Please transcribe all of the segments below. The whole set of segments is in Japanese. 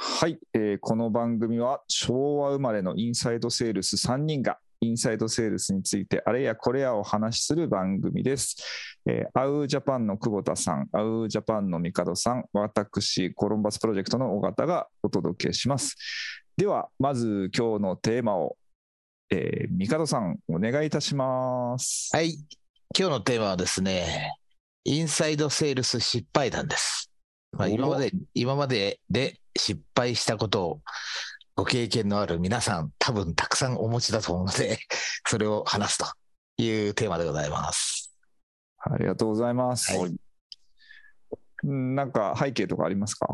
はい、えーこの番組は昭和生まれのインサイドセールス3人がインサイドセールスについてあれやこれやお話しする番組です。えー、アウージャパンの久保田さん、アウージャパンの帝さん、私、コロンバスプロジェクトの尾形がお届けします。では、まず今日のテーマを、えー、帝さん、お願いいたします。はい。今日のテーマはですね、インサイドセールス失敗談です。まあ、お今まで、今までで失敗したことをご経験のある皆さん、多分たくさんお持ちだと思うので、それを話すというテーマでございます。ありがとうございます。はいうんなんか背景とかありますか？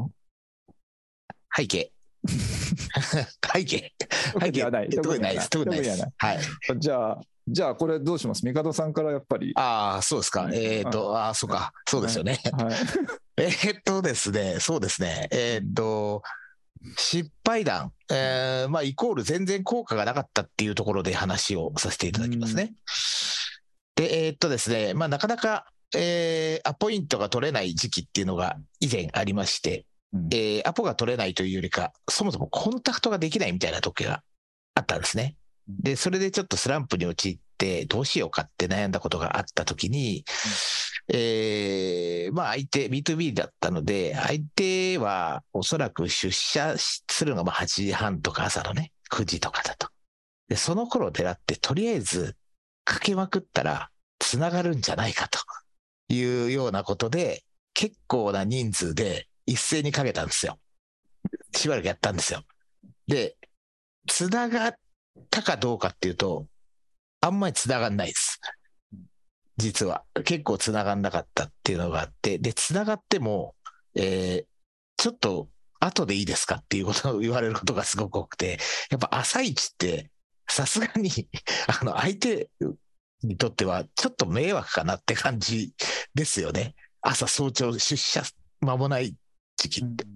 背景。背景。特にはない背景特にないです。特にないです。はい。じゃあ、じゃあこれどうします？帝さんからやっぱり。ああ、そうですか。えっ、と、ああ、そうか。そうですよね。はい。えーっとですね、そうですね、えーっと、失敗談、えーまあ、イコール全然効果がなかったっていうところで話をさせていただきますね。で、えーっとですね、まあ、なかなか、えーアポイントが取れない時期っていうのが以前ありまして、うんえーアポが取れないというよりか、そもそもコンタクトができないみたいな時があったんですね。で、それでちょっとスランプに陥って、どうしようかって悩んだことがあった時に、えーまあ相手、B2B だったので、相手はおそらく出社するのがまあ8時半とか朝のね、9時とかだと。で、その頃狙って、とりあえずかけまくったら繋がるんじゃないかというようなことで、結構な人数で一斉にかけたんですよ。しばらくやったんですよ。で、繋がったかどうかっていうと、あんまり繋がんないです。実は。結構繋がんなかったっていうのがあって、で、繋がっても、えーちょっと後でいいですかっていうことを言われることがすごく多くて、やっぱ朝一って、さすがに、あの、相手にとってはちょっと迷惑かなって感じですよね。朝早朝出社間もない時期って。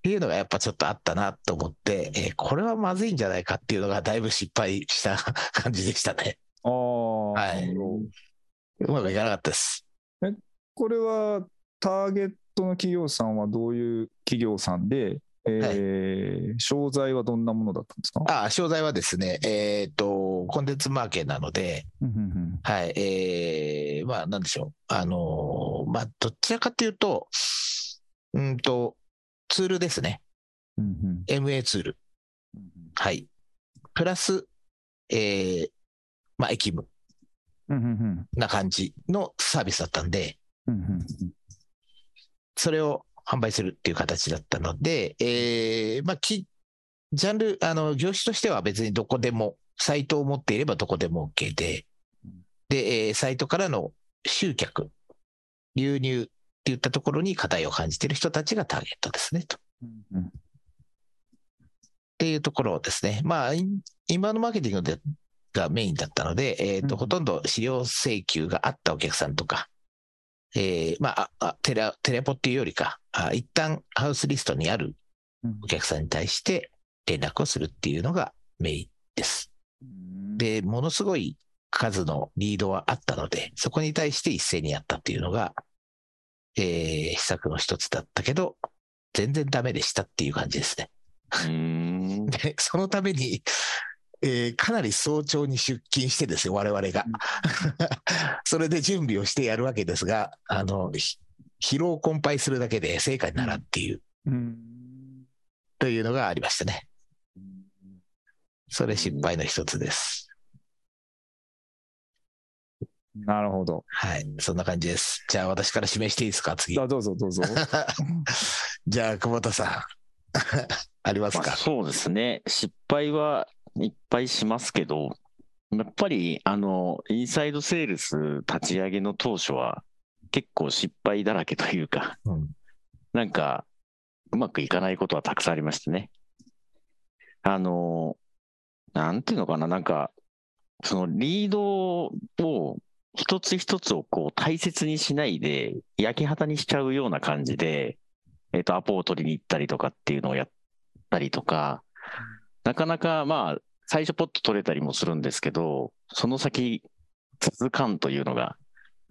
っていうのがやっぱちょっとあったなと思って、えーこれはまずいんじゃないかっていうのがだいぶ失敗した感じでしたね。ああ、はいなるほどうまくいかなかったです。これはターゲットの企業さんはどういう企業さんで、えー商材はどんなものだったんですか？あ、商材はですね、えっ、と、コンテンツマーケなので、はい、えー、まあ、なんでしょう。あのーまあ、どちらかというと、うんと、ツールですね。うんうん。MA ツール。うんはい。プラス、えー、まあ、駅務。うんうんな感じのサービスだったんで、うんうんうん。それを販売するっていう形だったので、えー、まあ、き、ジャンル、あの、業種としては別にどこでも、サイトを持っていればどこでも OK で、で、えーサイトからの集客、流入っていったところに課題を感じている人たちがターゲットですね、と。っうんうんていうところですね。まあ、インインバウンドマーケティングでがメインだったので、えっ、と、うんほとんど資料請求があったお客さんとか、えーまあ、ああテレ、テレポっていうよりか、あ一旦ハウスリストにあるうんお客さんに対して連絡をするっていうのがメインです。で、ものすごい数のリードはあったので、そこに対して一斉にやったっていうのが、えー、施策の一つだったけど、全然ダメでしたっていう感じですね。うん。で、そのために、えーかなり早朝に出勤してですよ、我々が。それで準備をしてやるわけですが、あの、ひ疲労困憊するだけで成果にならんっていう、うんというのがありましたね。それ失敗の一つです。なるほど。はい。そんな感じです。じゃあ私から指名していいですか？次。あどうぞどうぞ。じゃあ久保田さん。ありますか？まあ、そうですね。失敗はいっぱいしますけど、やっぱり、あの、インサイドセールス立ち上げの当初は、結構失敗だらけというか、うんなんか、うまくいかないことはたくさんありましてね。あの、なんていうのかな、なんか、そのリードを一つ一つをこう大切にしないで、焼き畑にしちゃうような感じで、えっ、と、アポを取りに行ったりとかっていうのをやったりとか、なかなかまあ、最初ポッと取れたりもするんですけど、その先続かんというのが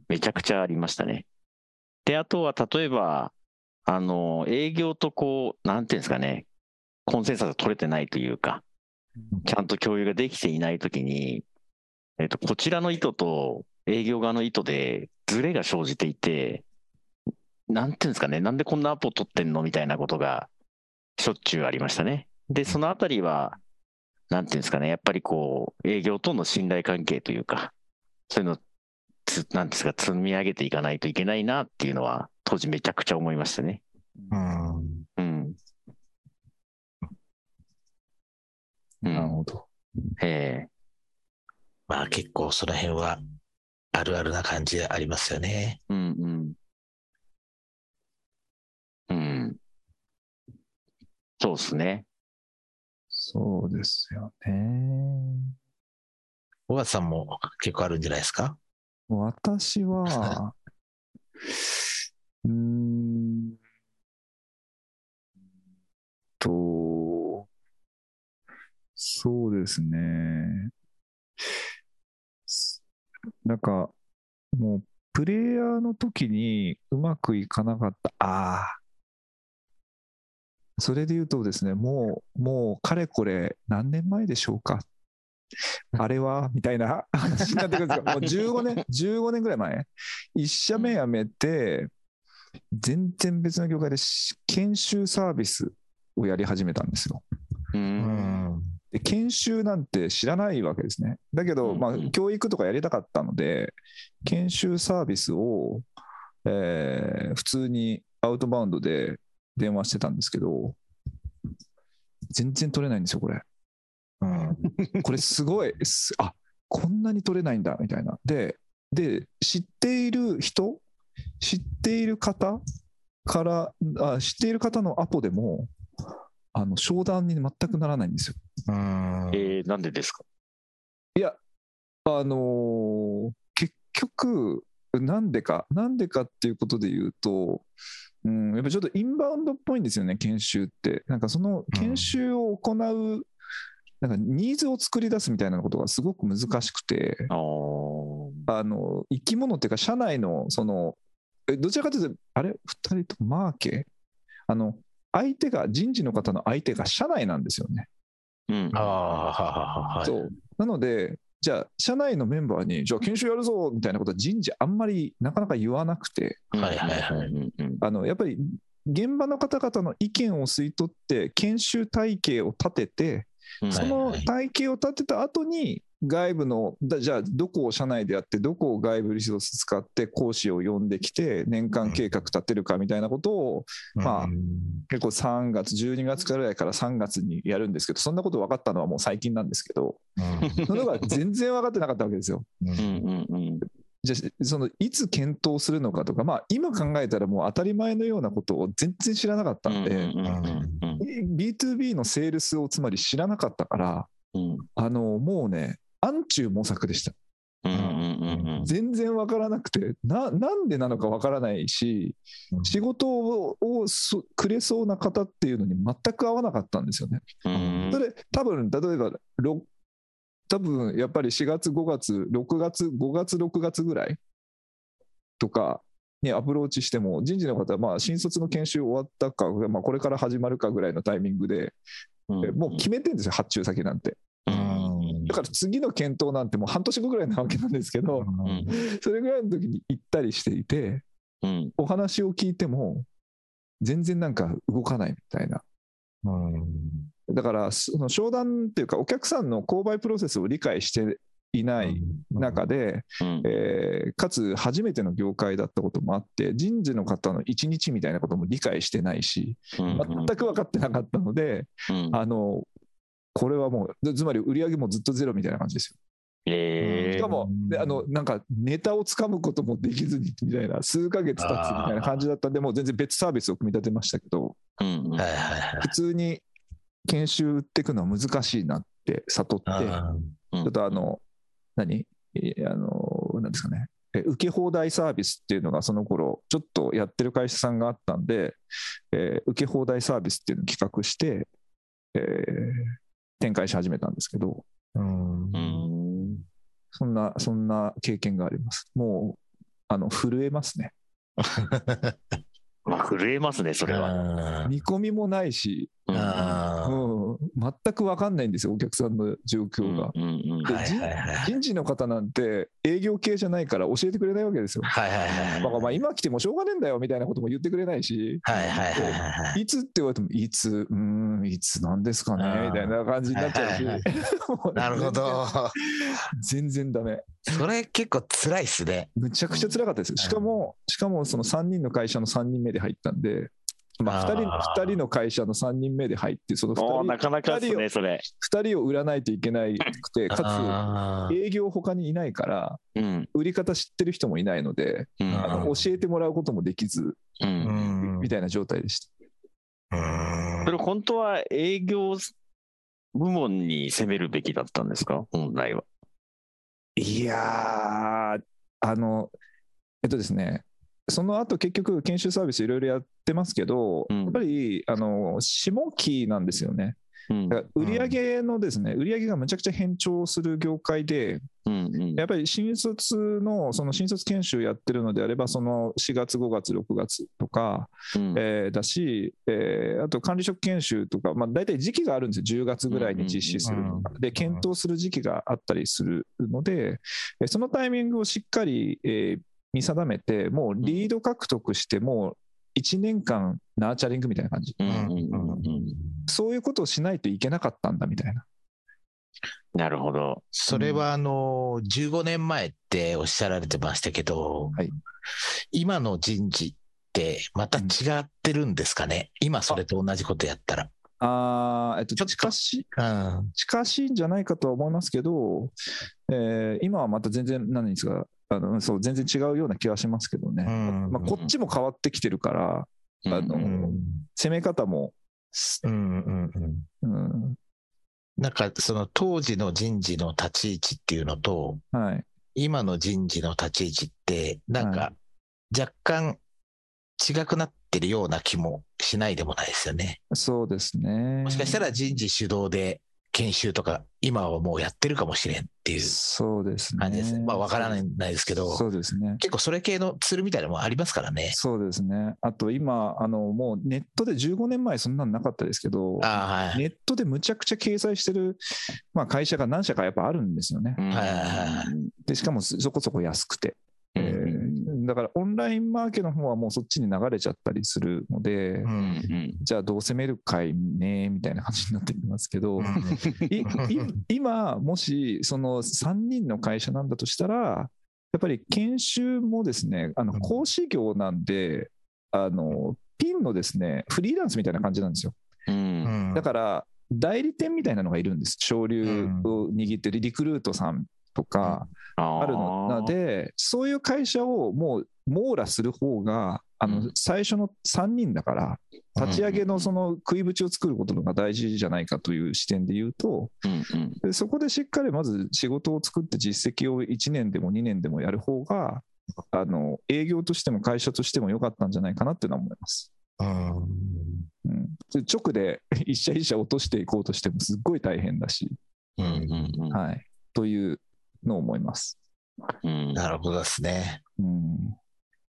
めちゃくちゃありましたね。で、あとは例えば、あの、営業とこう、なんていうんですかね、コンセンサスが取れてないというか、ちゃんと共有ができていないときに、えっと、こちらの意図と営業側の意図でズレが生じていて、なんていうんですかね、なんでこんなアポ取ってんのみたいなことがしょっちゅうありましたね。で、そのあたりは、なんていうんですかね、やっぱりこう、営業との信頼関係というか、そういうのつ、なんですか、積み上げていかないといけないなっていうのは、当時めちゃくちゃ思いましたね。うん。うん。うん。なるほど。えまあ結構その辺はあるあるな感じありますよね。えうんうん。うん。そうですね。そうですよね。小川さんも結構あるんじゃないですか？私は、うーんと、そうですね。すなんか、もう、プレイヤーの時にうまくいかなかった。ああ。それで言うとですね、もう、もう、かれこれ、何年前でしょうか。あれは？みたいな話になってくるんですよ。もう15年、15年ぐらい前。一社目辞めて、全然別の業界でし研修サービスをやり始めたんですよ。う。うんん。で研修なんて知らないわけですね。だけど、まあ教育とかやりたかったので、研修サービスを、えー普通にアウトバウンドで電話してたんですけど、全然取れないんですよ、これ。うん。これすごい、すあこんなに取れないんだみたいな。で、で知っている人、知っている方からあ、知っている方のアポでも、あの商談に全くならないんですよ。うん。えー、なんでですか？あのー結局、なんでか、なんでかっていうことで言うと、うん、やっぱちょっとインバウンドっぽいんですよね、研修って。なんかその研修を行う、なんかニーズを作り出すみたいなことがすごく難しくて、あの生き物っていうか、社内のその、えどちらかというと、あれ、2人ともマーケ？あの相手が、人事の方の相手が社内なんですよね。うん。ああ、はははは。そうなので、じゃあ、社内のメンバーに、じゃあ研修やるぞみたいなことは人事あんまりなかなか言わなくて、はいはいはいうんうんあのやっぱり現場の方々の意見を吸い取って、研修体系を立てて、うんその体系を立てた後に、外部の、だじゃあ、どこを社内でやって、どこを外部リソース使って講師を呼んできて、年間計画立てるかみたいなことを、まあうん。結構3月、12月ぐらいから3月にやるんですけど、そんなこと分かったのはもう最近なんですけど、そのが全然分かってなかったわけですよ。うんうんうん。うんじゃあ、そのいつ検討するのかとか、まあ、今考えたらもう当たり前のようなことを全然知らなかったんで、うん。うん。うん。B2B のセールスをつまり知らなかったから、うん。あのもうね、暗中模索でした。うんうんうんうん全然分からなくてな、なんでなのか分からないし、うん仕事をくれそうな方っていうのに全く合わなかったんですよね。うんそれ、多分例えば、ろ多分やっぱり4月、5月、6月、5月、6月ぐらいとかにアプローチしても、人事の方はまあ新卒の研修終わったか、まあ、これから始まるかぐらいのタイミングで、うんもう決めてるんですよ、発注先なんて。うんだから次の検討なんてもう半年後ぐらいなわけなんですけど、うん。それぐらいの時に行ったりしていて、うん。お話を聞いても、全然なんか動かないみたいな。うん。だから、その商談っていうか、お客さんの購買プロセスを理解していない中で、うん。えーかつ初めての業界だったこともあって、人事の方の一日みたいなことも理解してないし、うん。全く分かってなかったので、うん。あのこれはもう、でつまり売り上げもずっとゼロみたいな感じですよ。えーしかも、であのなんかネタをつかむこともできずにみたいな、数ヶ月経つみたいな感じだったんで、もう全然別サービスを組み立てましたけど、うん。普通に研修売っていくのは難しいなって悟って、あうんちょっとあの、何？えあの、なんですかね。え受け放題サービスっていうのがその頃ちょっとやってる会社さんがあったんで、えー受け放題サービスっていうのを企画して、えー展開し始めたんですけど、ーうん。うん。そんな、そんな経験があります。もう、あの、震えますね。まあ震えますねそれは。うん見込みもないし、うん、全く分かんないんですよ、お客さんの状況が。人事の方なんて営業系じゃないから教えてくれないわけですよ。今来てもしょうがねえんだよみたいなことも言ってくれないし、はいつって言われても、いつ、うーん、いつなんですかね？みたいな感じになっちゃうし なるほど。全然ダメ。それ結構辛いっすね。むちゃくちゃ辛かったですよ。しかも、しかもその3人の会社の3人目で入ったんで、まあ、2人あー二人の会社の3人目で入って、その2人なかなかですね、それ。二人を売らないといけなくて、かつ営業他にいないから、うん。売り方知ってる人もいないので、うんあの教えてもらうこともできず、う。うんんみたいな状態でした。うんそれ本当は営業部門に攻めるべきだったんですか？本来は。いやー、あの、えっとですね、その後結局、研修サービスいろいろやってますけど、うん。やっぱりあの下期なんですよね。うん。だから売上のですね、売上がむちゃくちゃ変調する業界で、うんうん。やっぱり新卒の、その新卒研修やってるのであれば、その4月、5月、6月とか、うん。えーだし、えーあと管理職研修とか、まあ、大体時期があるんですよ、10月ぐらいに実施するのが。で、検討する時期があったりするので、えーそのタイミングをしっかり、えー見定めて、もうリード獲得して、もう1年間ナーチャリングみたいな感じ、うんうんうんうん。そういうことをしないといけなかったんだみたいな。なるほど。それはあの15年前っておっしゃられてましたけど、はい。今の人事ってまた違ってるんですかね、今それと同じことやったら。あーえっと、ちょっと。近しいうん。近しいんじゃないかとは思いますけど、えー今はまた全然、何ですか、あのそう全然違うような気はしますけどね、うん。まあ、こっちも変わってきてるから、あのうん攻め方も、なんかその当時の人事の立ち位置っていうのと、はい、今の人事の立ち位置って、なんはか若干違くなってるような気もしないでもないですよね。そうですね。もしかしたら人事主導で研修とか、今はもうやってるかもしれんっていうそうですね。感じです。まあ、わからないですけど、そうですね。結構それ系のツールみたいなのもありますからね。そうですね。あと今、あのもうネットで15年前そんなのなかったですけど、ああ、はい。ネットでむちゃくちゃ掲載してる、まあ、会社が何社かやっぱあるんですよね。うんはいはいはでしかもそこそこ安くて。うんえーだからオンラインマーケの方はもうそっちに流れちゃったりするので、う。うん。んじゃあどう攻めるかいねみたいな感じになってきますけど、今、もしその3人の会社なんだとしたら、やっぱり研修もですね、あのうん。講師業なんで、あのピンのですねフリーランスみたいな感じなんですよ。うん。だから、代理店みたいなのがいるんです、昇竜を握ってるリクルートさんとかあるの。で、そういう会社をもう網羅する方が、あのうん。最初の3人だから、立ち上げのその食い縁を作ることのが大事じゃないかという視点で言うと、うんうん。でそこでしっかりまず仕事を作って実績を1年でも2年でもやる方が、あの営業としても会社としても良かったんじゃないかなっていうのは思います。うんうん、で直で 一社一社落としていこうとしてもすっごい大変だし、ううんんうん。はい、というのを思います。うんなるほどですね。うん、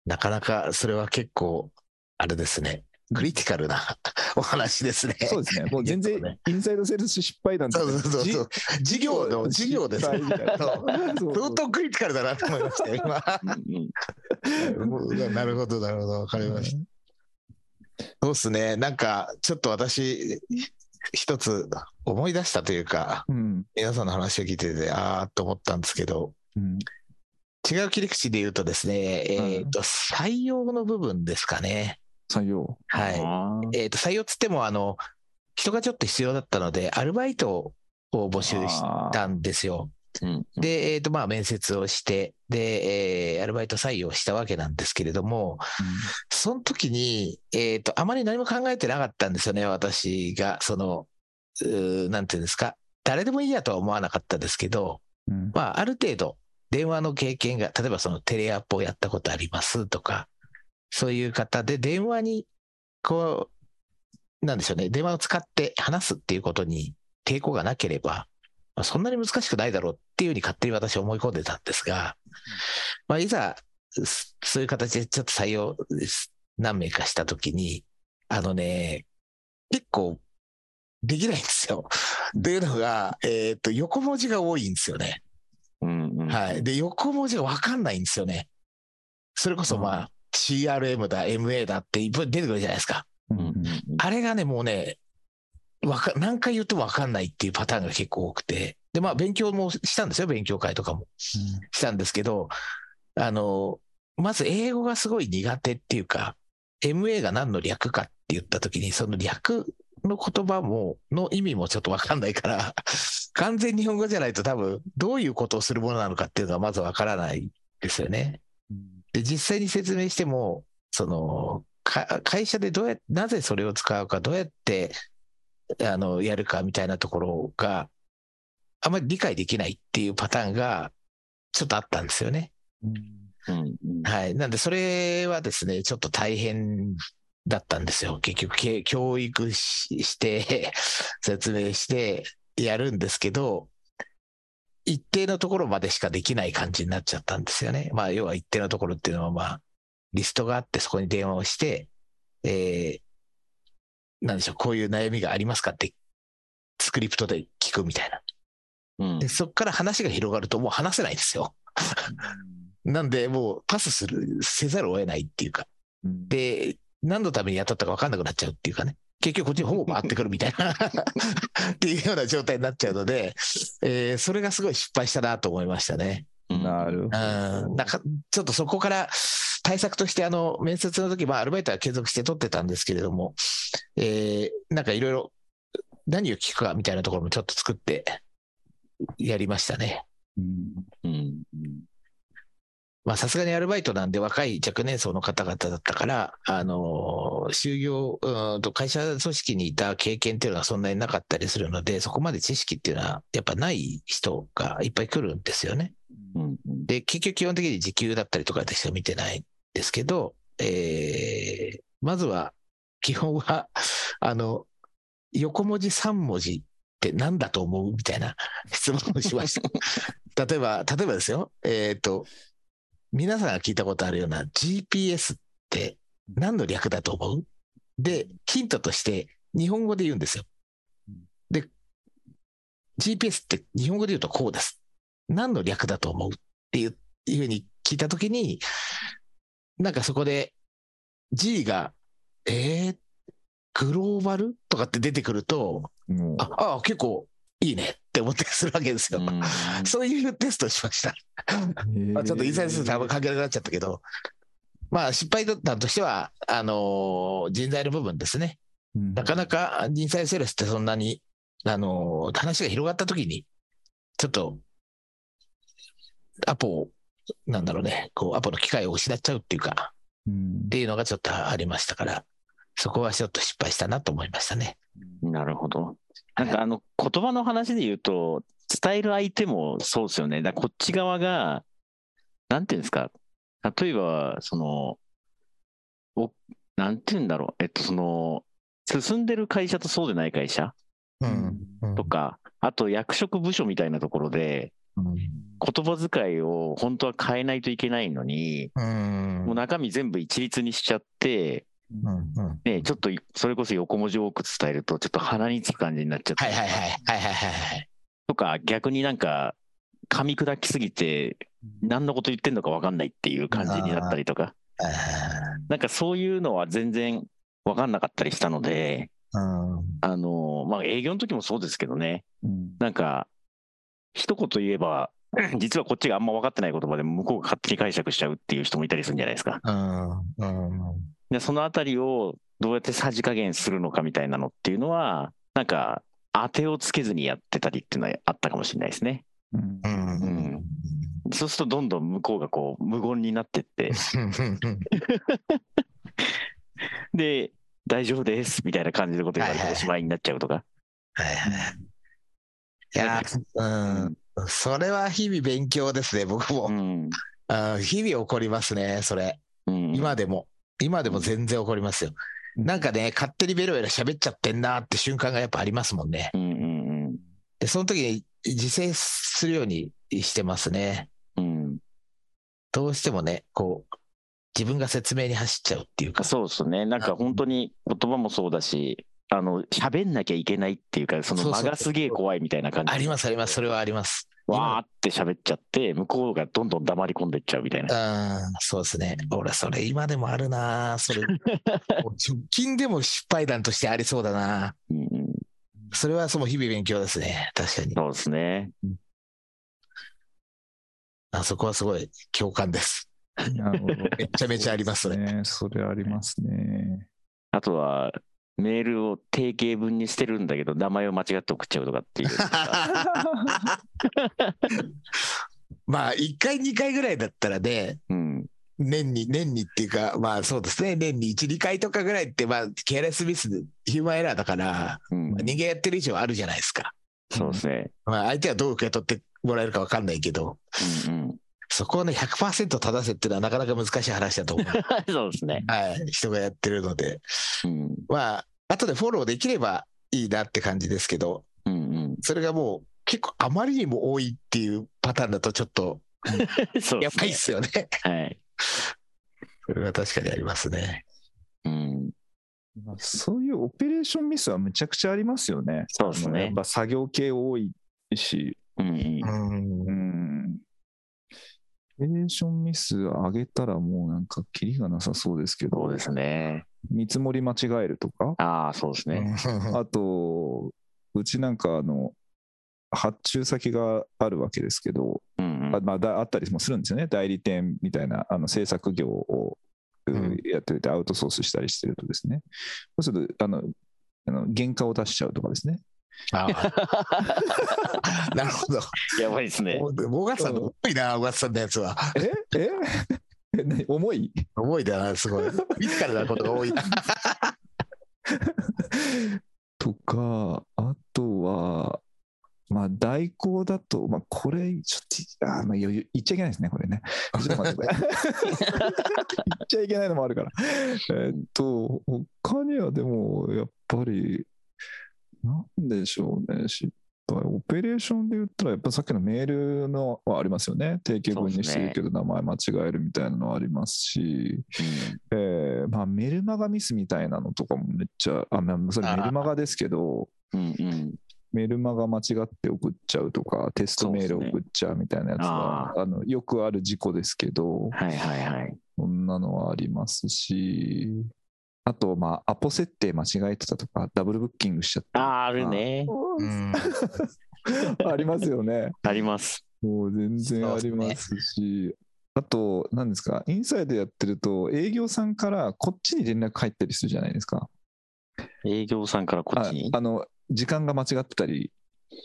なかなかそれは結構、あれですね。クリティカルなお話ですね。そうですね、もう全然インサイドセールス失敗談そうそうそうそう。事業の、事業です相当クリティカルだなと思いましたよ、今。うんなるほど、なるほど、わかりました。そうですね。なんか、ちょっと私、一つ思い出したというか、うん皆さんの話を聞いてて、あーっと思ったんですけど、うん違う切り口で言うとですね、えっ、と、採用の部分ですかね。採用。はい。えっ、と、採用つっても、あの、人がちょっと必要だったので、アルバイトを募集したんですよ。うんで、えっ、と、まあ、面接をして、で、えーアルバイト採用したわけなんですけれども、その時に、えっ、と、あまり何も考えてなかったんですよね、私が、その、うーなんていうんですか、誰でもいいやとは思わなかったですけど、うん。まあ、ある程度、電話の経験が、例えばそのテレアポをやったことありますとか、そういう方で電話に、こう、なんでしょうね、電話を使って話すっていうことに抵抗がなければ、まあ、そんなに難しくないだろうっていうふうに勝手に私は思い込んでたんですが、まあ、いざ、そそういう形でちょっと採用何名かしたときに、あのね、結構できないんですよ。というのが、えっ、と、横文字が多いんですよね。うんうんはい。で、横文字がわかんないんですよね。それこそまあ、CRM だ、MA だっていっぱい出てくるじゃないですか。うんうんあれがね、もうね、わか、何回言ってもわかんないっていうパターンが結構多くて。で、まあ、勉強もしたんですよ。勉強会とかもしたんですけど、あの、まず英語がすごい苦手っていうか、MA が何の略かって言ったときに、その略の言葉も、の意味もちょっとわかんないから、完全日本語じゃないと多分、どういうことをするものなのかっていうのがまずわからないですよね。で、実際に説明しても、その、か会社でどうやなぜそれを使うか、どうやって、あの、やるかみたいなところが、あまり理解できないっていうパターンが、ちょっとあったんですよね。うんうんはい。なんで、それはですね、ちょっと大変だったんですよ。結局、け教育しして、説明してやるんですけど、一定のところまでしかできない感じになっちゃったんですよね。まあ、要は一定のところっていうのは、まあ、リストがあって、そこに電話をして、えー、なんでしょう、こういう悩みがありますかって、スクリプトで聞くみたいな。うんで、そこから話が広がるともう話せないんですよ。なんで、もうパスする、せざるを得ないっていうか。で、何のために雇ったか分かんなくなっちゃうっていうかね。結局こっちにほぼ回ってくるみたいな っていうような状態になっちゃうので、えーそれがすごい失敗したなと思いましたね。うんなるほうん。なんか、ちょっとそこから対策として、あの、面接の時、まあ、アルバイトは継続して取ってたんですけれども、えーなんかいろいろ何を聞くかみたいなところもちょっと作ってやりましたね。うん。うん。まあ、さすがにアルバイトなんで若い若年層の方々だったから、あのー就業、うーんと会社組織にいた経験っていうのはそんなになかったりするので、そこまで知識っていうのはやっぱない人がいっぱい来るんですよね。うん。うん。で、結局基本的に時給だったりとかでしか見てない。んですけど、えーまずは、基本は、あの、横文字3文字って何だと思うみたいな 質問をしました。例えば、例えばですよ、えっ、と、皆さんが聞いたことあるような GPS って何の略だと思う？で、ヒントとして日本語で言うんですよ。で、GPS って日本語で言うとこうです。何の略だと思う？っていういうふうに聞いたときに、なんかそこで G が、えー、グローバルとかって出てくると、もうあ、あ、結構いいねって思ってするわけですよ。うんそういうテストをしました。まあ、ちょっとインサイド数とあんま関係なくなっちゃったけど、まあ失敗だったとしては、あのー人材の部分ですね。うんなかなか人材セールスってそんなに、あのー話が広がったときに、ちょっと、アポを、なんだろうね、こう、アポの機会を失っちゃうっていうか、うんっていうのがちょっとありましたから、そこはちょっと失敗したなと思いましたね。なるほど。なんかあの言葉の話で言うと、伝える相手もそうですよね。だこっち側が、なんていうんですか、例えば、その、おなんていうんだろう、えっと、その、進んでる会社とそうでない会社うん。うんとか、あと役職部署みたいなところで、言葉遣いを本当は変えないといけないのに、うん。もう中身全部一律にしちゃって、ね、ちょっとそれこそ横文字多く伝えると、ちょっと鼻につく感じになっちゃって。とか、逆になんか、噛み砕きすぎて、何のこと言ってんのか分かんないっていう感じになったりとか、あなんかそういうのは全然分かんなかったりしたので、ーうん。あの、まあ営業の時もそうですけどね、うん。なんか、一言言えば、実はこっちがあんま分かってない言葉でも向こうが勝手に解釈しちゃうっていう人もいたりするんじゃないですか。うんうんでそのあたりをどうやってさじ加減するのかみたいなのっていうのは、なんか、当てをつけずにやってたりっていうのはあったかもしれないですね。うんうんうんそうするとどんどん向こうがこう無言になってって、で、大丈夫ですみたいな感じのこと言われておしまいになっちゃうとか。はいはい。いや、うん。それは日々勉強ですね、僕もう。ん。あ日々起こりますね、それ。うん、今でも。今でも全然起こりますよ。なんかね、勝手にベロベロ喋っちゃってんなって瞬間がやっぱありますもんね。うんうんで、その時に自制するようにしてますね。うん。うん。どうしてもね、こう、自分が説明に走っちゃうっていうか。そうですね。なんか本当に言葉もそうだし、あの、喋んなきゃいけないっていうか、その間がすげえ怖いみたいな感じ。ありますあります、それはあります。わーって喋っちゃって、向こうがどんどん黙り込んでっちゃうみたいな。うん、そうですね。俺、それ今でもあるなそれ。直近でも失敗談としてありそうだなうんうん、それはその日々勉強ですね。確かに。そうですね。あそこはすごい共感です。なるほど。めちゃめちゃあります、それ。ね。それありますね。あとは、メールを定型文にしてるんだけど、名前を間違って送っちゃうとかっていう。まあ、1回、2回ぐらいだったらね、うん、年に、年にっていうか、まあそうですね、年に1、2回とかぐらいって、まあ、ケアレスミス、ヒューマンエラーだから、うんまあ、人間やってる以上あるじゃないですか。そうですね。まあ、相手はどう受け取ってもらえるか分かんないけど、うんうん、そこをね、100%正せっていうのはなかなか難しい話だと思う。そうですね。はい、人がやってるので。うんまあ、後でフォローできればいいなって感じですけど、うんうん、それがもう結構あまりにも多いっていうパターンだとちょっと そうやばいっですすよね。ね。はい。それは確かにありますね。うん、まあそういうオペレーションミスはむちゃくちゃありますよね。そうですねやっ。ぱ作業系多いし、うんうんレーションミス上げたらもうなんかキリがなさそうですけど、そうですね。見積もり間違えるとか、ああ、そうですね。あと、うちなんかあの、発注先があるわけですけど、うんうん。あまあ、だあったりもするんですよね、代理店みたいなあの制作業を、やってて、アウトソースしたりしてるとですね、そうするとあのあの原価を出しちゃうとかですね、ああ なるほど。やばいですね。お小笠さんの重いな、小笠さんのやつは。え？え？重い？重いだな、すごい。自らなことが多いな。とか、あとは、まあ、代行だと、まあ、これ、ちょっと、あまあ、言言っちゃいけないですね、これね。ちょっと待ってください言っちゃいけないのもあるから。えっと、他にはでも、やっぱり、なんでしょうね、失敗。オペレーションで言ったら、やっぱさっきのメールのはありますよね。定型文にしてるけど、名前間違えるみたいなのはありますし、えーまあ、メルマガミスみたいなのとかもめっちゃ、あ、まあ、それメルマガですけど、うんうん。メルマガ間違って送っちゃうとか、テストメール送っちゃうみたいなやつは、あのよくある事故ですけど、はいはいはい。そんなのはありますし、あと、まあ、アポ設定間違えてたとか、ダブルブッキングしちゃった。ああ、あるね。うん ありますよね。あります。もう全然ありますし、あと、何ですか、インサイドやってると、営業さんからこっちに連絡入ったりするじゃないですか。営業さんからこっあちに？あの時間が間違ってたり、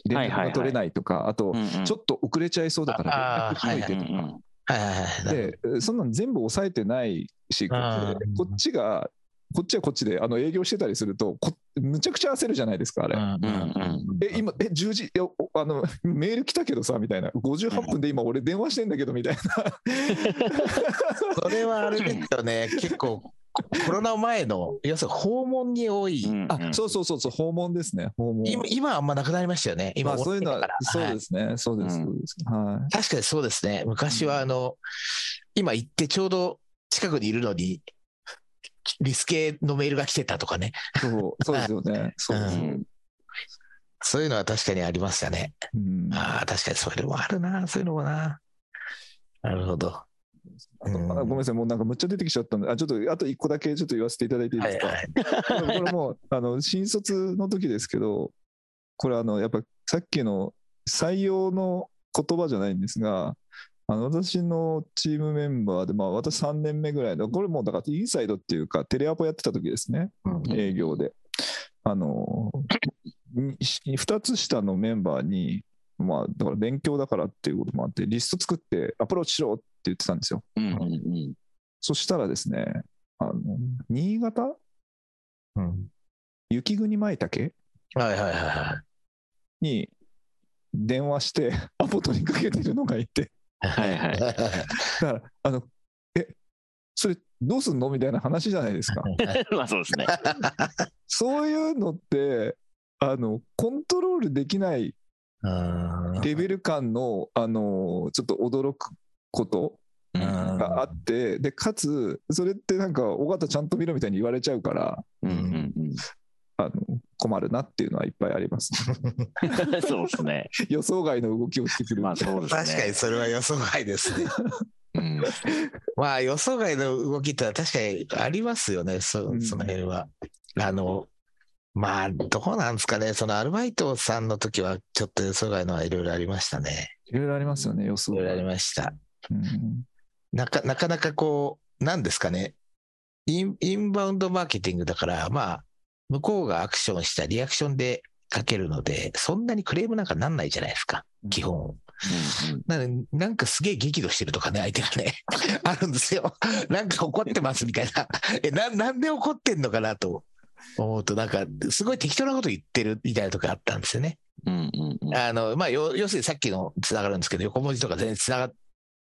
連絡が取れないとか、あと、うんうんちょっと遅れちゃいそうだからあ連絡しといてとか。で、そんなの全部抑えてないし、こっちが、こっちはこっちであの営業してたりするとこ、むちゃくちゃ焦るじゃないですか、あれ。え、今、え、10時、いやおあの、メール来たけどさ、みたいな、58分で今、俺、電話してんだけど、みたいな。それはあれですよね、結構、ココロナ前の、要するに訪問に多い、うんあ、そうそうそうそう、訪問ですね、訪問。今今はあんまなくなりましたよね、今、まあ、そういうのはそうはいですね、そうです、うん。そうです。はい。確かにそうですね、昔はあの、今行ってちょうど近くにいるのに、リスケのメールが来てたとかね、そう、そうですよね。そうですよ。うんそういうのは確かにありましたね。うんああ、確かにそういうのもあるな、そういうのもな。なるほど。あとあごめんなさい、もうなんかむっちゃ出てきちゃったんで、あちょっとあと一個だけちょっと言わせていただいていいですか？はいはい。これもうあの新卒の時ですけど、これあのやっぱさっきの採用の言葉じゃないんですが、あの私のチームメンバーで、まあ、私3年目ぐらい。の、これもうだからインサイドっていうか、テレアポやってた時ですね、うん。営業で。あの2つ下のメンバーに、まあ、だから勉強だからっていうこともあって、リスト作ってアプローチしろって言ってたんですよ。うん。うんうん。そしたらですね、あの新潟？うん。雪国舞茸？はいはいはいはい。に電話してアポ取りかけてるのがいて、はいはい。だから、あの、え、それどうすんの？みたいな話じゃないですか。まあそうですね。そういうのって、あの、コントロールできないうんレベル感の、あの、ちょっと驚くことうん。があって、で、かつ、それってなんか、尾形ちゃんと見ろみたいに言われちゃうから、うんうんうんあの、困るなっていうのはいっぱいあります、そうですね。予想外の動きをしてくるまあそうですね。確かにそれは予想外ですね。うん。まあ予想外の動きってのは確かにありますよね、そうんその辺は。あの、まあどうなんですかね、そのアルバイトさんの時はちょっと予想外のはいろいろありましたね。いろいろありますよね、予想いろいろありました。うんなかなかなかこう、なんですかね、インインバウンドマーケティングだから、まあ、向こうがアクションしたリアクションでかけるので、そんなにクレームなんかなんないじゃないですか、基本。うんななんかすげえ激怒してるとかね、相手がね、あるんですよ。なんか怒ってますみたいな。え、な、なんで怒ってんのかなと思うと、なんか、すごい適当なこと言ってるみたいなとこあったんですよね。うんうんうんあの、まあ、要要するにさっきのつながるんですけど、横文字とか全然つながっ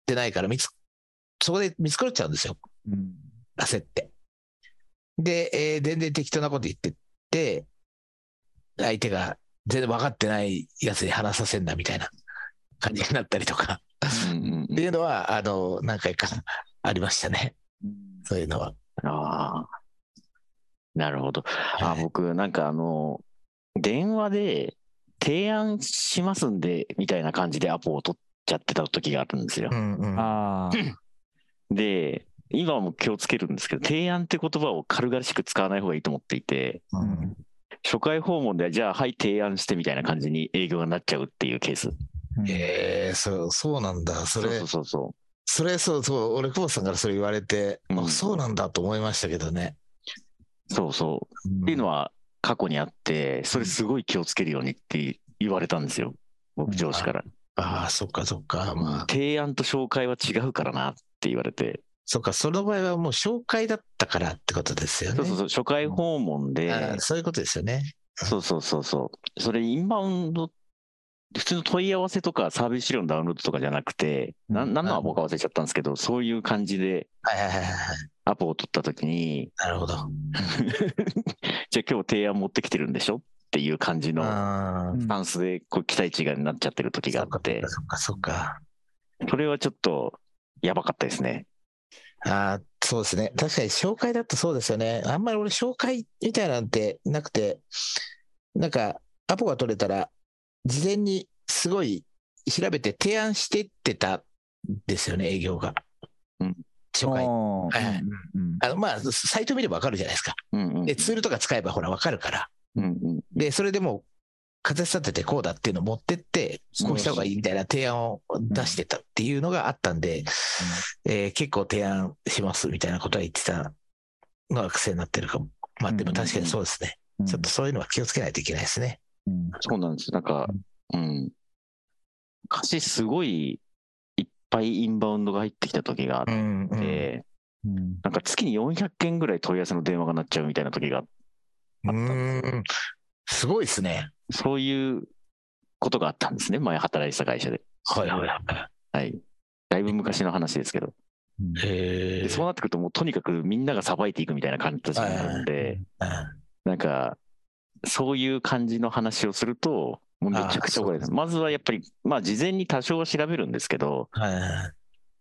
てないから、見つ、そこで見繕っちゃうんですよ。うん焦って。で、えー全然適当なこと言ってって、相手が全然分かってないやつに話させんなみたいな感じになったりとか、っていうのは、あの、何回かありましたね。そういうのは。ああ。なるほど。あはい僕、なんかあの、電話で提案しますんで、みたいな感じでアポを取っちゃってた時があるんですよう。んうん。で、今はもう気をつけるんですけど、提案って言葉を軽々しく使わない方がいいと思っていて、ううんん初回訪問で、じゃあ、はい、提案してみたいな感じに営業がなっちゃうっていうケース。えー、そう、そうなんだ。それ、そうそうそそれ、そうそう、俺、久保田さんからそれ言われて、うんあ、そうなんだと思いましたけどね。う。そうそう。っていうのは過去にあって、それすごい気をつけるようにって言われたんですよ。僕上司から。ああ、そっかそっか。まあ、提案と紹介は違うからなって言われて。そっか、その場合はもう紹介だったからってことですよね。そうそうそう、初回訪問で、あーそういうことですよね。そうそうそうそう。それインバウンド、普通の問い合わせとかサービス資料のダウンロードとかじゃなくて、なうん何のアポか忘れちゃったんですけど、そういう感じではいはいはいはい。アポを取った時に、なるほど。じゃあ今日提案持ってきてるんでしょ？っていう感じのスタンスでこう期待値がなっちゃってる時があって、そっかそっか。それはちょっとやばかったですね。ああ、そうですね。確かに紹介だとそうですよね。あんまり俺紹介みたいなんてなくて、なんかアポが取れたら、事前にすごい調べて提案してってたんですよね、営業が。うん紹介。あの、まあ、サイト見ればわかるじゃないですか。うんうんで、ツールとか使えばほらわかるから。うんうんで、それでもう、仮説立ててこうだっていうのを持ってって、こうした方がいいみたいな提案を出してたっていうのがあったんで、えー結構提案しますみたいなことは言ってたのが癖になってるかも。まあでも確かにそうですね。うんちょっとそういうのは気をつけないといけないですね。うんそうなんです。なんか、うん。昔すごいいっぱいインバウンドが入ってきた時があっん、うん。て、うんなんか月に400件ぐらい問い合わせの電話が鳴っちゃうみたいな時が、うーん。すごいですね。そういうことがあったんですね。前働いてた会社で。はいはいはい。はい。だいぶ昔の話ですけど。へでそうなってくると、もうとにかくみんながさばいていくみたいな感じになるんで、なんか、そういう感じの話をすると、もうめちゃくちゃ怒られる。まずはやっぱり、まあ事前に多少は調べるんですけど、はいはい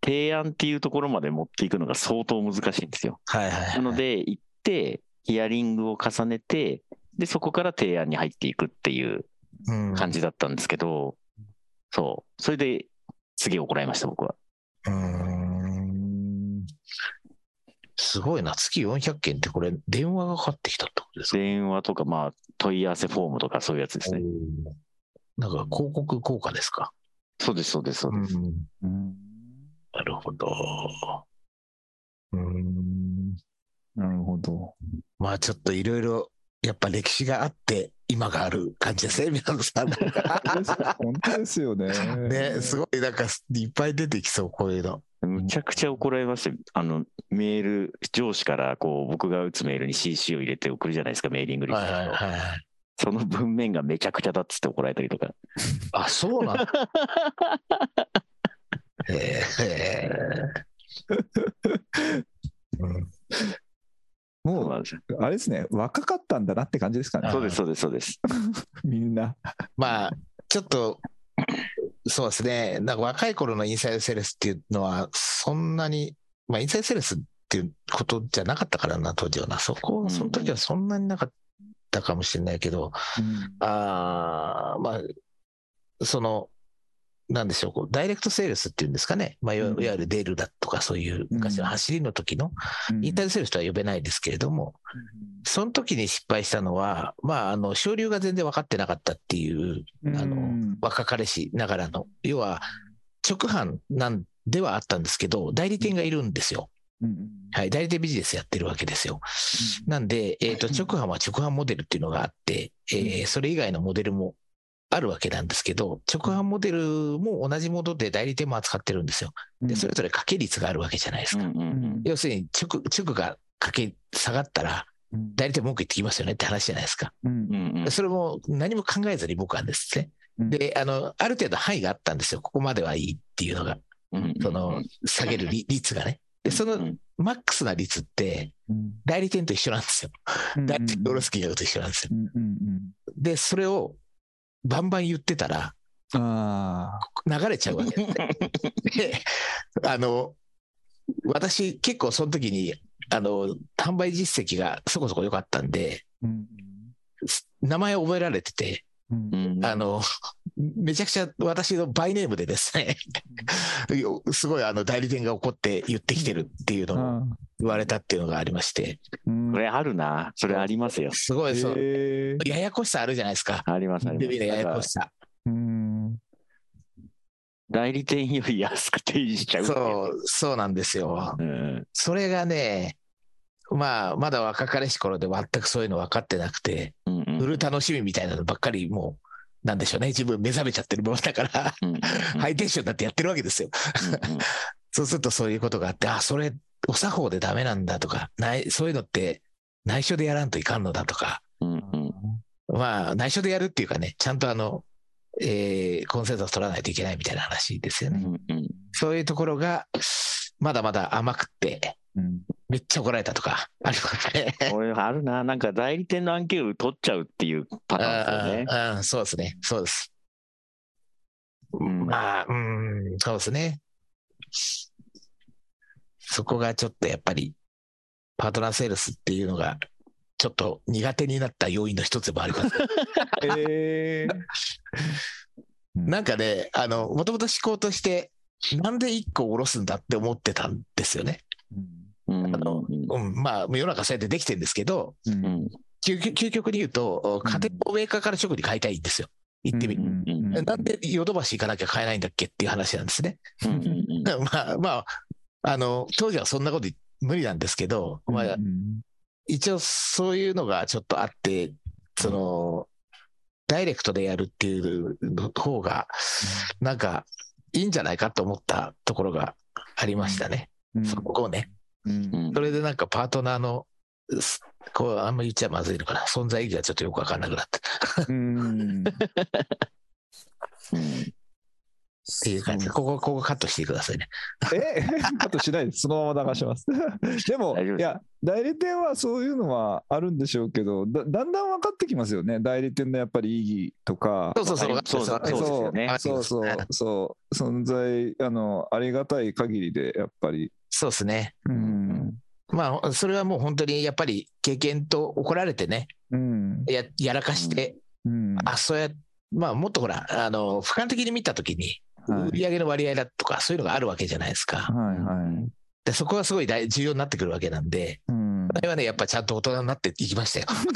提案っていうところまで持っていくのが相当難しいんですよ。はいはい。なので、行って、ヒアリングを重ねて、で、そこから提案に入っていくっていううん、感じだったんですけど、そう。それで、すげえ怒られました、僕は。うーん。すごいな。月400件ってこれ、電話がかかってきたってことですか？電話とか、まあ、問い合わせフォームとかそういうやつですね。なんか広告効果ですか？そうです、そうです、そうです。ん。うんなるほど。うーん。なるほど。まあちょっといろいろ、やっぱ歴史があって、今がある感じですね、皆さん。本当ですよね。ね、すごいなんかいっぱい出てきそう、こういうの。むちゃくちゃ怒られましたよあの、メール、上司から、こう、僕が打つメールに CC を入れて送るじゃないですか、メーリングリストを。はいはいはい。その文面がめちゃくちゃだっつって怒られたりとか。あ、そうなんだ。へえ。うんもそうあれですね、若かったんだなって感じですかね。あ、そうです、そうです、そうです。みんな。まあ、ちょっと、そうですね、なんか若い頃のインサイドセールスっていうのは、そんなに、まあ、インサイドセールスっていうことじゃなかったからな、当時はな。そこ、その時はそんなになかったかもしれないけど、うん。あーまあ、その、なんでしょう、こうダイレクトセールスっていうんですかね、まあ、いわゆるデールだとか、そういう昔の走りの時の、インターネットセールスとは呼べないですけれども、その時に失敗したのは、まあ、あの、省流が全然分かってなかったっていう、うん。あの、若彼氏ながらの、要は、直販なんではあったんですけど、代理店がいるんですよ。うん。はい、代理店ビジネスやってるわけですよ。なんで、えっ、と、直販は直販モデルっていうのがあって、えーそれ以外のモデルもあるわけなんですけど、直販モデルも同じもので代理店も扱ってるんですよ。で、それぞれ掛け率があるわけじゃないですか。うんうんうん要するに直、直が掛け下がったら、うん代理店文句言ってきますよねって話じゃないですか。うんうんうんそれも何も考えずに僕はですね。うんで、あの、ある程度範囲があったんですよ。ここまではいいっていうのが、うんその、下げる率率がね。で、そのマックスな率って、うん代理店と一緒なんですよ。代理店と卸す金額と一緒なんですよ。で、それをバンバン言ってたら、流れちゃうわけ。あの、私、結構その時に、あの、販売実績がそこそこ良かったんで、ーうん。名前覚えられてて、うん。うん。あの、めちゃくちゃ私のバイネームでですね、すごいあの代理店が怒って言ってきてるっていうのをあ言われたっていうのがありまして、ーうんこれあるな。それありますよ。すごいそう、ややこしさあるじゃないですか。ありますあります。ややこしさ。うん代理店より安く提示しちゃうそう、そうなんですよ。うんそれがね、まあ、まだ若かりし頃で全くそういうの分かってなくて、うんうん売る楽しみみたいなのばっかりもう、なんでしょうね。自分目覚めちゃってるものだから、ハイテンションになってやってるわけですよ。そうするとそういうことがあって、あ、それ、お作法でダメなんだとか、ないそういうのって内緒でやらんといかんのだとか、まあ、内緒でやるっていうかね、ちゃんとあの、えーコンセンサス取らないといけないみたいな話ですよね。そういうところが、まだまだ甘くって、うんめっちゃ怒られたとか、ありますね。これあるな。なんか代理店の案件を取っちゃうっていうパターンですよね。うんうんそうですね。そうです。うんまあ、うん、そうですね。そこがちょっとやっぱり、パートナーセールスっていうのが、ちょっと苦手になった要因の一つでもあります。えー なんかね、あの、もともと思考として、なんで一個下ろすんだって思ってたんですよね。うんあのうん、まあ、世の中そうやってできてるんですけど、究極究極に言うと、家庭のメーカーから直に買いたいんですよ。言ってみる。なんでヨドバシ行かなきゃ買えないんだっけっていう話なんですね。まあまあ、あの、当時はそんなこと無理なんですけど、まあ、うん一応そういうのがちょっとあって、その、ダイレクトでやるっていう方が、なんか、いいんじゃないかと思ったところがありましたね。うんそこをね。それでなんかパートナーの、すこう、あんま言っちゃまずいのかな。存在意義がちょっとよくわかんなくなった。っうんうん ていう感じで、ここ、ここカットしてくださいね。え？カットしないです。そのまま流します。でも、いや、代理店はそういうのはあるんでしょうけど、だだんだん分かってきますよね。代理店のやっぱり意義とか。そうそうそう。そうそうですよねそうそうそう、存在、あの、ありがたい限りで、やっぱり。そうですね。うん。まあ、それはもう本当にやっぱり経験と怒られてね、うん。ややらかして、うん。あ、そうや、まあ、もっとほら、あの、俯瞰的に見たときに、はい売上の割合だとか、そういうのがあるわけじゃないですか。はいはい。で、そこはすごい大重要になってくるわけなんで、うん。あれはね、やっぱちゃんと大人になっていきましたよ。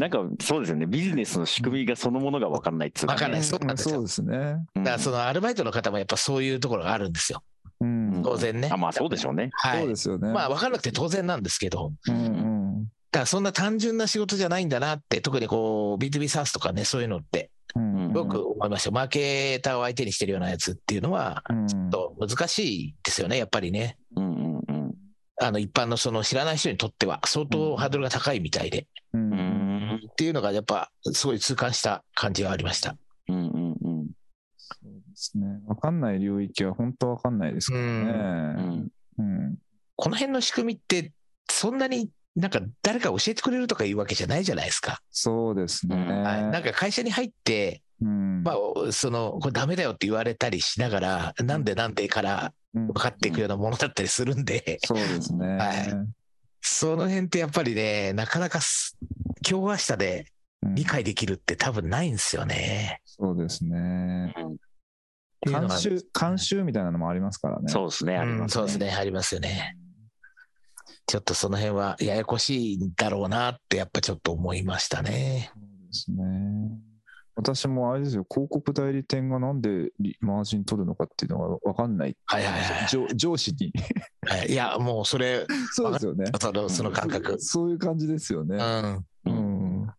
なんかそうですよね。ビジネスの仕組みがそのものが分かんないっつうわかんないねそうなんですよそうですね。うんだからそのアルバイトの方もやっぱそういうところがあるんですよ。うん。当然ね。あまあそうでしょうね。はいそうで。すよね。まあ分からなくて当然なんですけど、うんうん。だからそんな単純な仕事じゃないんだなって、特にこう B2B サースとかね、そういうのって、うんすごく思いました。マーケーターを相手にしてるようなやつっていうのは、うんちょっと難しいですよね、やっぱりね。うんうんうんあの一般のその知らない人にとっては相当ハードルが高いみたいで、ううんんっていうのがやっぱすごい痛感した感じはありました。うんうんうんそうですね。わかんない領域は本当わかんないですからうね。んうん。この辺の仕組みって、そんなになんか誰か教えてくれるとかいうわけじゃないじゃないですか。そうですね。うんはい、なんか会社に入って、うんまあ、その、これダメだよって言われたりしながら、なんでなんでからうん分かっていくようなものだったりするんで、そうですね。はいその辺ってやっぱりね、なかなかす今日明日でうん理解できるって多分ないんですよね。そうですね。監修、監修みたいなのもありますからね。そうですね、ありうん、ますね。そうですね、ありますよね。ちょっとその辺はややこしいんだろうなって、やっぱちょっと思いましたね。そうですね。私もあれですよ、広告代理店がなんでリマージン取るのかっていうのが分かんない。はいはいはい上上司に。はい。いや、もうそれ、そうですよね。そのその感覚。そういう感じですよね。うん。うん。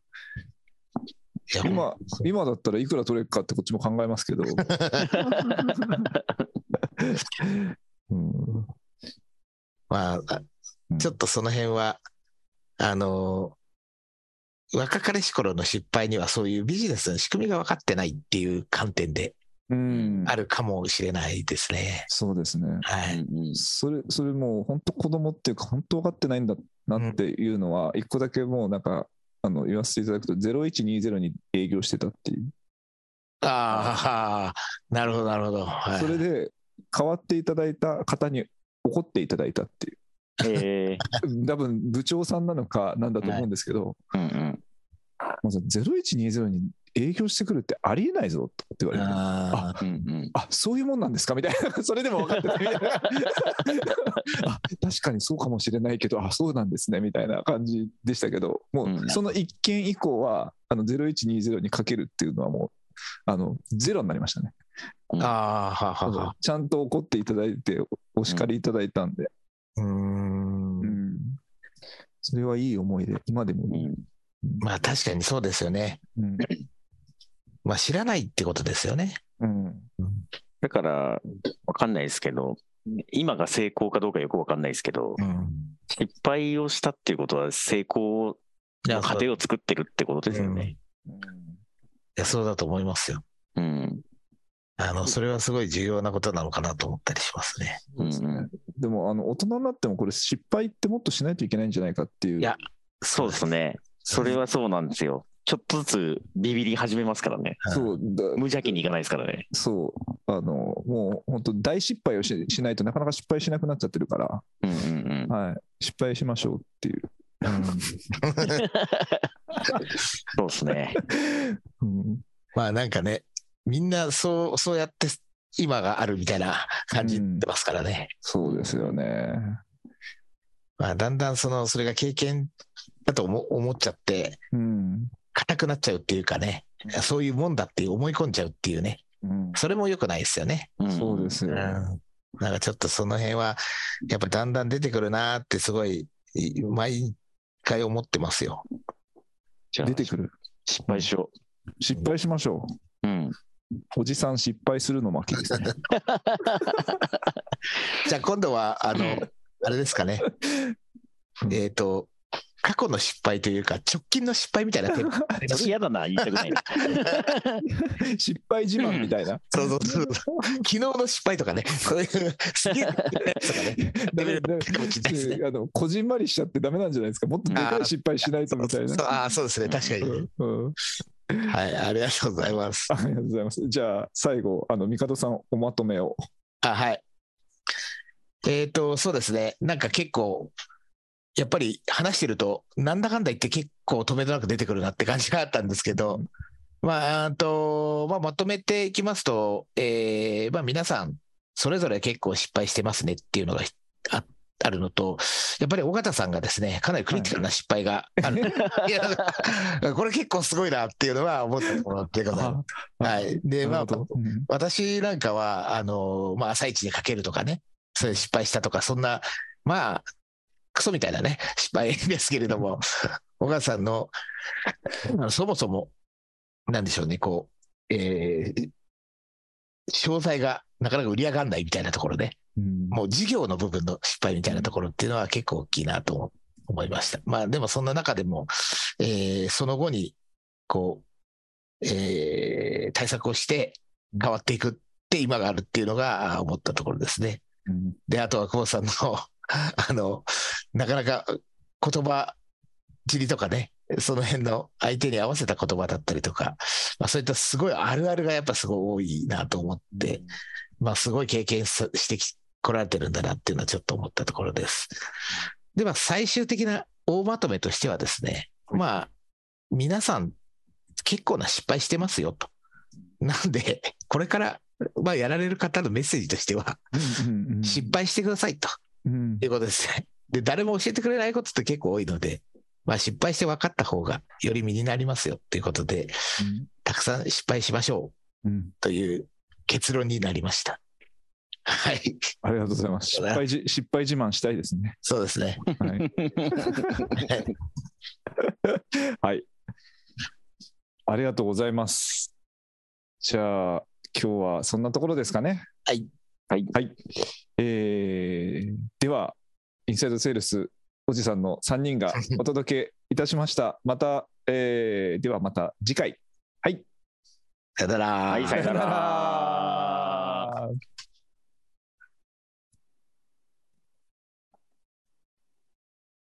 今、今だったらいくら取れるかってこっちも考えますけど。うんまあ、うんちょっとその辺は、あの、若かりし頃の失敗にはそういうビジネスの仕組みが分かってないっていう観点でうんあるかもしれないですね。そうですね。はい。うんうんそれ、それもう本当子供っていうか、本当分かってないんだなっていうのは、一個だけもうなんか、あの言わせていただくと、0120に営業してたっていう。ああ、なるほど、なるほど。はい、それで、変わっていただいた方に怒っていただいたっていう。え 多分部長さんなのかなんだと思うんですけど、ーうん。うんまず0120に営業してくるってありえないぞって言われて、ああうんうん。そういうもんなんですかみたいな、それでも分かってないみたいな。あ確かにそうかもしれないけど、あそうなんですねみたいな感じでしたけど、もうん。うその1件以降は、あの0120にかけるっていうのはもう、あのゼロになりましたね。あ、ああ、ははは。ちゃんと怒っていただいて、お叱りいただいたんで、うーんう。んそれはいい思いで、今でもいい。うんまあ確かにそうですよね。うんまあ知らないってことですよね。うんだから、わかんないですけど、今が成功かどうかよくわかんないですけど、うん。失敗をしたっていうことは成功いやの過程を作ってるってことですよね。いやそうだと思いますよ。うん。あの、それはすごい重要なことなのかなと思ったりしますねうんうんでもあの大人になってもこれ失敗ってもっとしないといけないんじゃないかっていういやそうですね。それはそうなんですよ。ちょっとずつビビり始めますからね。そうだ無邪気にいかないですからね。そうあのもう本当大失敗をししないとなかなか失敗しなくなっちゃってるから、うんうんうん。はい、失敗しましょうっていう、そうですね。うんまあなんかね、みんなそう、そうやって今があるみたいな感じてますからね。そうですよねまあだんだんその、それが経験だと思思っちゃって、うん、硬くなっちゃうっていうかね、そういうもんだって思い込んじゃうっていうね、うん、それも良くないですよね。んうん。そうですよ、なんかちょっとその辺は、やっぱだんだん出てくるなってすごい、い毎回思ってますよ。じゃあ出てくる失敗しよ失敗しましょう。うん。うおじさん失敗するの巻ですね。じゃあ今度は、あの、あれですかね。えっ、と、過去の失敗というか、直近の失敗みたいな 嫌だな、言いたくないな。失敗自慢みたいな。そうそうそう。昨日の失敗とかね、そういう、すげえとかね。あのこじんまりしちゃってダメなんじゃないですか。もっとでかい失敗しないとみたいな。そうああ、そうですね、確かに。うんうんはい、ありがとうございます。ありがとうございます。じゃあ、最後、あの、帝さん、おまとめを。あ、はい。えっ、と、そうですね。なんか結構、やっぱり話してると、なんだかんだ言って結構止めどなく出てくるなって感じがあったんですけど、まあ、あと、まあ、まとめていきますと、えーまあ、皆さん、それぞれ結構失敗してますねっていうのがああるのと、やっぱり尾形さんがですね、かなりクリティカルな失敗がある。いや、これ結構すごいなっていうのは思ったところっていうか、はい。で、まあ、うん。私なんかは、あの、まあ、朝一にかけるとかね、そういう失敗したとか、そんな、まあ、クソみたいなね、失敗ですけれども、小川さんの、そもそも、なんでしょうね、こう、えー、商材がなかなか売り上がんないみたいなところで、うんもう事業の部分の失敗みたいなところっていうのは結構大きいなと思いました。まあでもそんな中でも、えーその後に、こう、えー対策をして変わっていくって今があるっていうのがあ思ったところですね。うんで、あとは久保さんの、あの、なかなか言葉尻とかね、その辺の相手に合わせた言葉だったりとか、まあそういったすごいあるあるがやっぱすごい多いなと思って、まあすごい経験さしてき来られてるんだなっていうのはちょっと思ったところです。では最終的な大まとめとしてはですね、まあ、皆さん結構な失敗してますよと。なんで、これから、まあ、やられる方のメッセージとしては、失敗してくださいとうんいうことですね。で、誰も教えてくれないことって結構多いので、まあ、失敗して分かった方がより身になりますよということで、たくさん失敗しましょううんという結論になりました。はい、ありがとうございます。失敗じ失敗自慢したいですね。そうですね。はい。はい。ありがとうございます。じゃあ、今日はそんなところですかね。はい。はい。はい。えーでは、インサイドセールスおじさんの3人が お届けいたしました。また、えーではまた次回。はい。さよなら。はいさよならさよなら